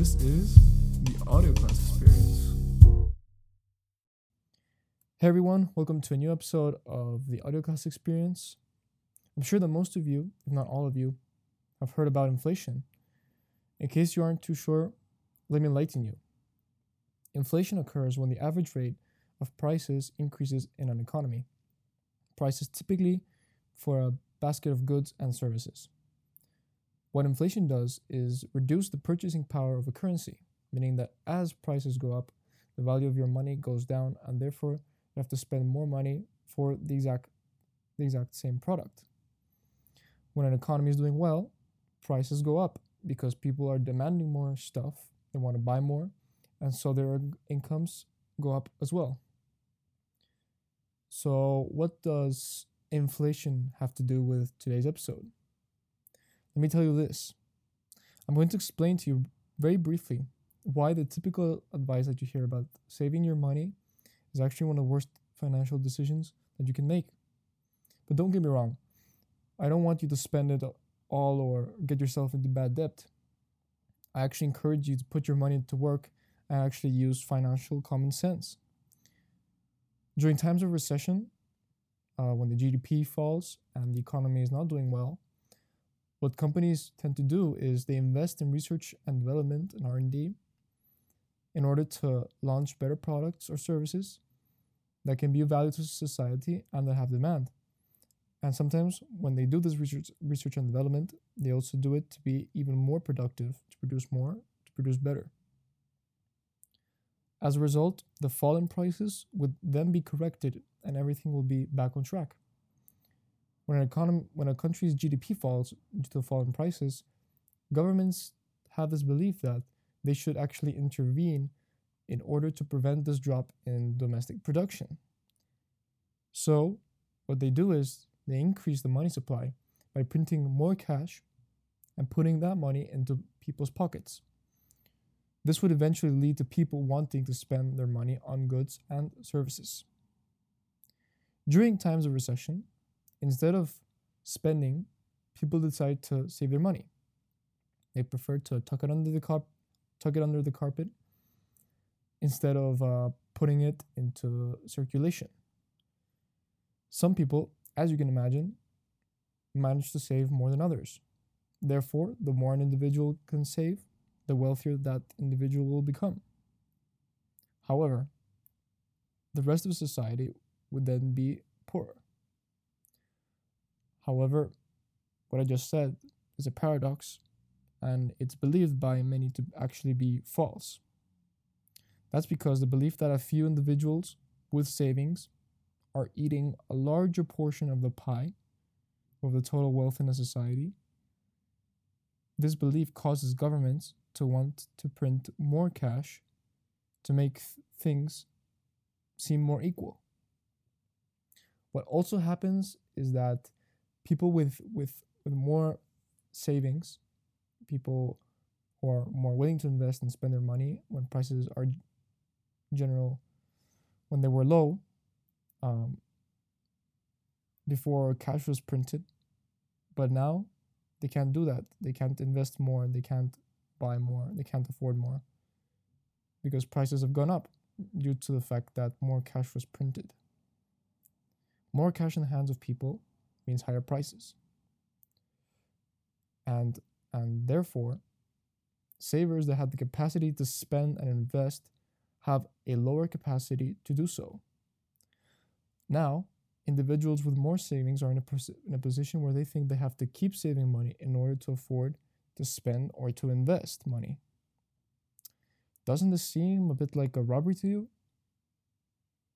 This is the audio class experience. Hey everyone, welcome to a new episode of the audio class experience. I'm sure that most of you, if not all of you, have heard about inflation. In case you aren't too sure, let me enlighten you. Inflation occurs when the average rate of prices increases in an economy. Prices typically for a basket of goods and services. What inflation does is reduce the purchasing power of a currency, meaning that as prices go up, the value of your money goes down, and therefore you have to spend more money for the exact, the exact same product. When an economy is doing well, prices go up because people are demanding more stuff, they want to buy more, and so their incomes go up as well. So, what does inflation have to do with today's episode? Let me tell you this. I'm going to explain to you very briefly why the typical advice that you hear about saving your money is actually one of the worst financial decisions that you can make. But don't get me wrong, I don't want you to spend it all or get yourself into bad debt. I actually encourage you to put your money to work and actually use financial common sense. During times of recession, uh, when the GDP falls and the economy is not doing well, what companies tend to do is they invest in research and development and R&D in order to launch better products or services that can be of value to society and that have demand. And sometimes when they do this research research and development, they also do it to be even more productive, to produce more, to produce better. As a result, the fall in prices would then be corrected and everything will be back on track. When an economy, when a country's GDP falls due to fall in prices, governments have this belief that they should actually intervene in order to prevent this drop in domestic production. So, what they do is they increase the money supply by printing more cash and putting that money into people's pockets. This would eventually lead to people wanting to spend their money on goods and services. During times of recession, instead of spending, people decide to save their money. They prefer to tuck it under the carp- tuck it under the carpet instead of uh, putting it into circulation. Some people, as you can imagine, manage to save more than others. Therefore, the more an individual can save, the wealthier that individual will become. However, the rest of society would then be poorer. However, what I just said is a paradox, and it's believed by many to actually be false. That's because the belief that a few individuals with savings are eating a larger portion of the pie of the total wealth in a society. This belief causes governments to want to print more cash to make th- things seem more equal. What also happens is that people with with with more savings, people who are more willing to invest and spend their money when prices are general when they were low um, before cash was printed. But now they can't do that. They can't invest more. They can't buy more. They can't afford more because prices have gone up due to the fact that more cash was printed. More cash in the hands of people means higher prices. And and therefore, savers that have the capacity to spend and invest have a lower capacity to do so. Now, individuals with more savings are in a, pos- in a position where they think they have to keep saving money in order to afford to spend or to invest money. Doesn't this seem a bit like a robbery to you?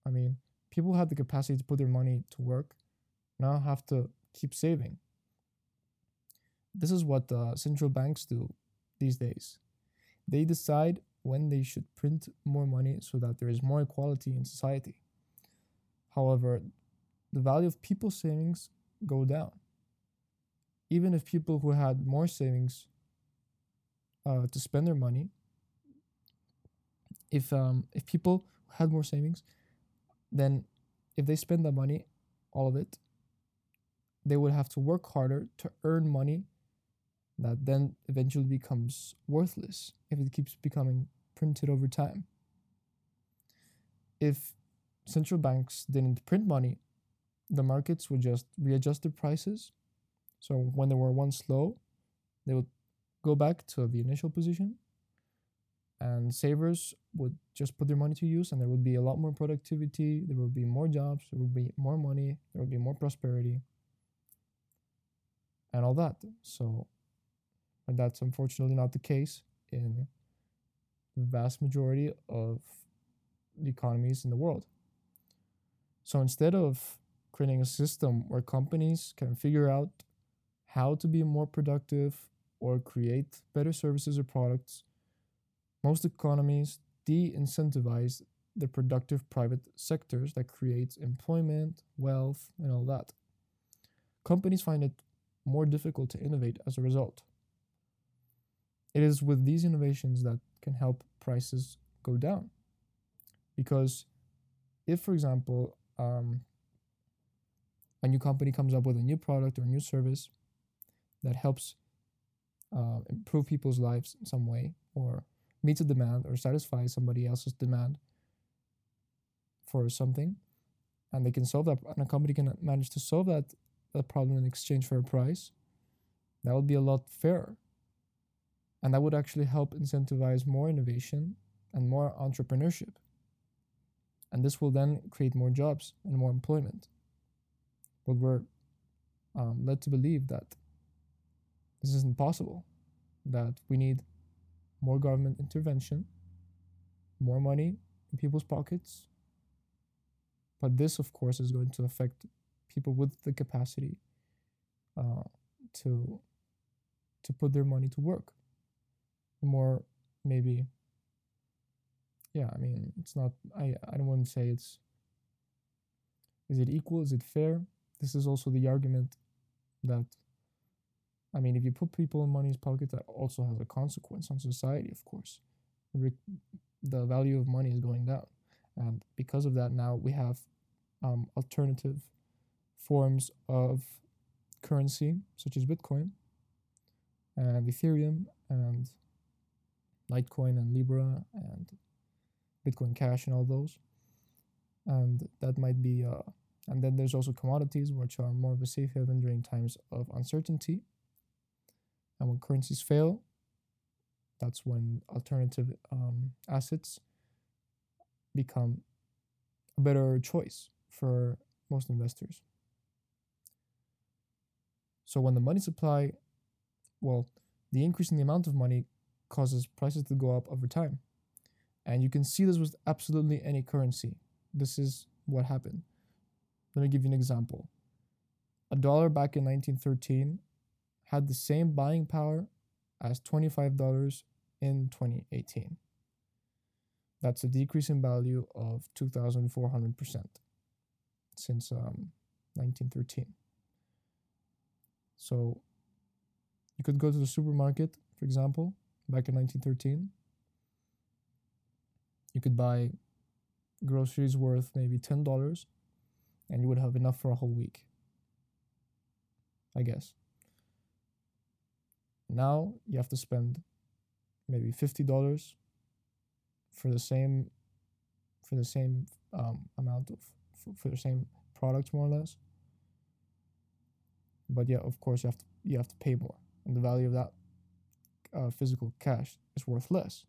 I mean, people have the capacity to put their money to work now have to keep saving. This is what uh, central banks do these days. They decide when they should print more money so that there is more equality in society. However, the value of people's savings go down. Even if people who had more savings uh, to spend their money, if um, if people had more savings, then if they spend the money, all of it, they would have to work harder to earn money that then eventually becomes worthless if it keeps becoming printed over time. If central banks didn't print money, the markets would just readjust their prices. So when they were once low, they would go back to the initial position and savers would just put their money to use and there would be a lot more productivity there would be more jobs there would be more money there would be more prosperity and all that so that's unfortunately not the case in the vast majority of the economies in the world so instead of creating a system where companies can figure out how to be more productive or create better services or products most economies de incentivize the productive private sectors that creates employment, wealth, and all that. Companies find it more difficult to innovate as a result. It is with these innovations that can help prices go down. Because if, for example, um, a new company comes up with a new product or a new service that helps uh, improve people's lives in some way or meets a demand or satisfies somebody else's demand for something and they can solve that and a company can manage to solve that, that problem in exchange for a price that would be a lot fairer. And that would actually help incentivize more innovation and more entrepreneurship. And this will then create more jobs and more employment. But we're um, led to believe that this isn't possible that we need more government intervention, more money in people's pockets. But this, of course, is going to affect people with the capacity uh, to to put their money to work. More maybe. Yeah, I mean, it's not. I I don't want to say it's. Is it equal? Is it fair? This is also the argument that I mean, if you put people in money's pocket, that also has a consequence on society, of course. The value of money is going down. And because of that, now we have um, alternative forms of currency, such as Bitcoin and Ethereum and Litecoin and Libra and Bitcoin Cash and all those. And that might be, uh, and then there's also commodities, which are more of a safe haven during times of uncertainty and when currencies fail, that's when alternative um, assets become a better choice for most investors. So when the money supply, well, the increase in the amount of money causes prices to go up over time. And you can see this with absolutely any currency. This is what happened. Let me give you an example. A dollar back in 1913 had the same buying power as $25 in 2018. That's a decrease in value of 2,400% since um, 1913. So you could go to the supermarket, for example, back in 1913. You could buy groceries worth maybe $10 and you would have enough for a whole week. I guess. Now you have to spend maybe fifty dollars for the same for the same um, amount of for, for the same product more or less. But yeah, of course you have to you have to pay more, and the value of that uh, physical cash is worth less.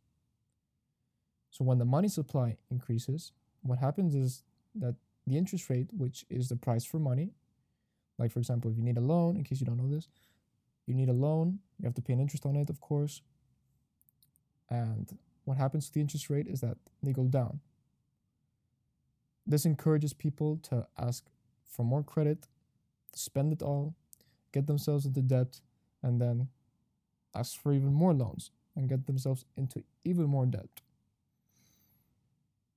So when the money supply increases, what happens is that the interest rate, which is the price for money, like for example, if you need a loan, in case you don't know this, you need a loan, you have to pay an interest on it, of course. And what happens to the interest rate is that they go down. This encourages people to ask for more credit, spend it all, get themselves into debt, and then ask for even more loans and get themselves into even more debt.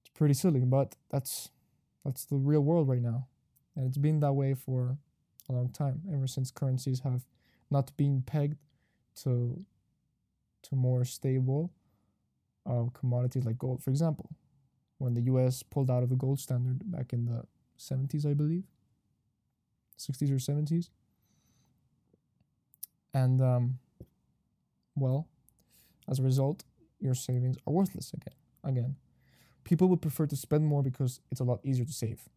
It's pretty silly, but that's that's the real world right now. And it's been that way for a long time, ever since currencies have not been pegged to to more stable uh, commodities like gold, for example. When the U.S. pulled out of the gold standard back in the 70s, I believe, 60s or 70s, and um, well, as a result, your savings are worthless again. Again, people would prefer to spend more because it's a lot easier to save.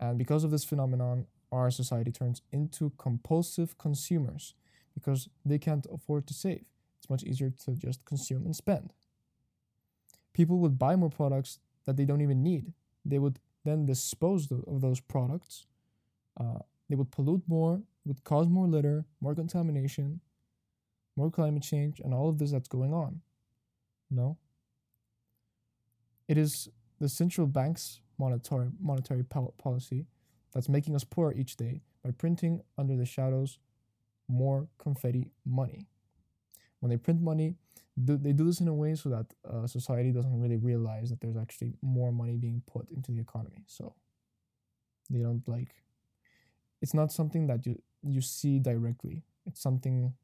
And because of this phenomenon, our society turns into compulsive consumers because they can't afford to save. It's much easier to just consume and spend. People would buy more products that they don't even need. They would then dispose of those products. Uh, they would pollute more, would cause more litter, more contamination, more climate change, and all of this that's going on. No. It is the central bank's monetary monetary policy that's making us poor each day by printing under the shadows more confetti money. When they print money, do, they do this in a way so that uh, society doesn't really realize that there's actually more money being put into the economy. So they don't like. It's not something that you you see directly. It's something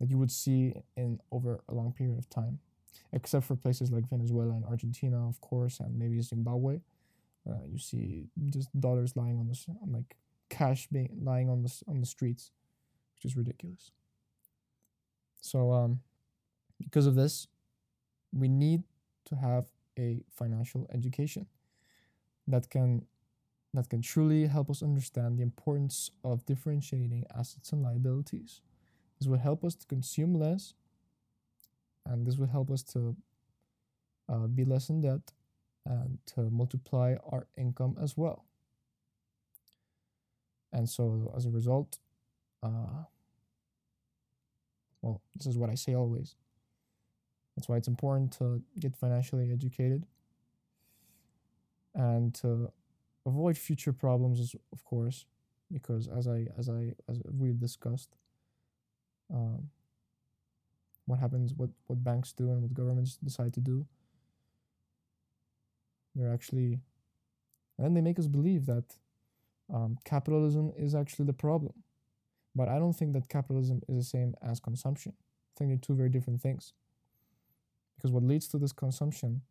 that you would see in over a long period of time, except for places like Venezuela and Argentina, of course, and maybe Zimbabwe. Uh, you see just dollars lying on the like cash being lying on the on the streets, which is ridiculous. So um, because of this, we need to have a financial education that can that can truly help us understand the importance of differentiating assets and liabilities. This will help us to consume less, and this will help us to uh, be less in debt and to multiply our income as well. And so, as a result, uh, well, this is what I say always that's why it's important to get financially educated and to avoid future problems, of course, because as I as I as we've discussed, um, what happens, what what banks do, and what governments decide to do, they're actually, and then they make us believe that um, capitalism is actually the problem. But I don't think that capitalism is the same as consumption. I think they're two very different things. Because what leads to this consumption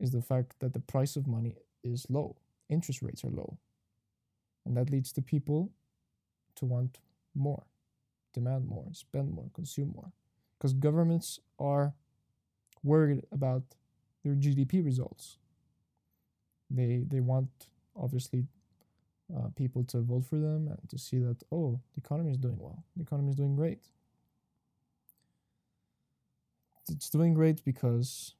is the fact that the price of money is low, interest rates are low. And that leads to people to want more, demand more, spend more, consume more. Because governments are worried about their GDP results. They, they want, obviously, uh, people to vote for them and to see that, oh, the economy is doing well, the economy is doing great it's doing great because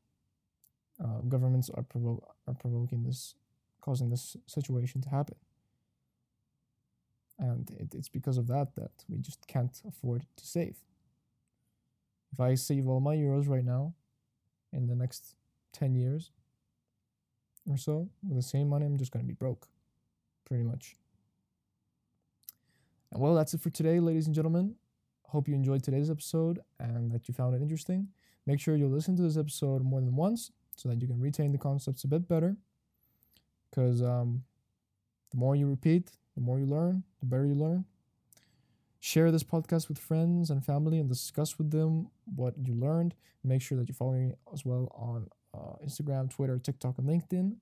uh, governments are provo- are provoking this, causing this situation to happen, and it, it's because of that that we just can't afford to save. If I save all my euros right now, in the next ten years or so, with the same money, I'm just gonna be broke, pretty much. And well, that's it for today, ladies and gentlemen. Hope you enjoyed today's episode and that you found it interesting. Make sure you listen to this episode more than once so that you can retain the concepts a bit better. Because um, the more you repeat, the more you learn, the better you learn. Share this podcast with friends and family and discuss with them what you learned. Make sure that you follow me as well on uh, Instagram, Twitter, TikTok, and LinkedIn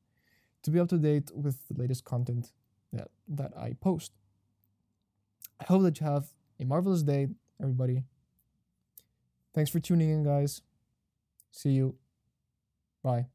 to be up to date with the latest content that, that I post. I hope that you have a marvelous day, everybody. Thanks for tuning in, guys. See you. Bye.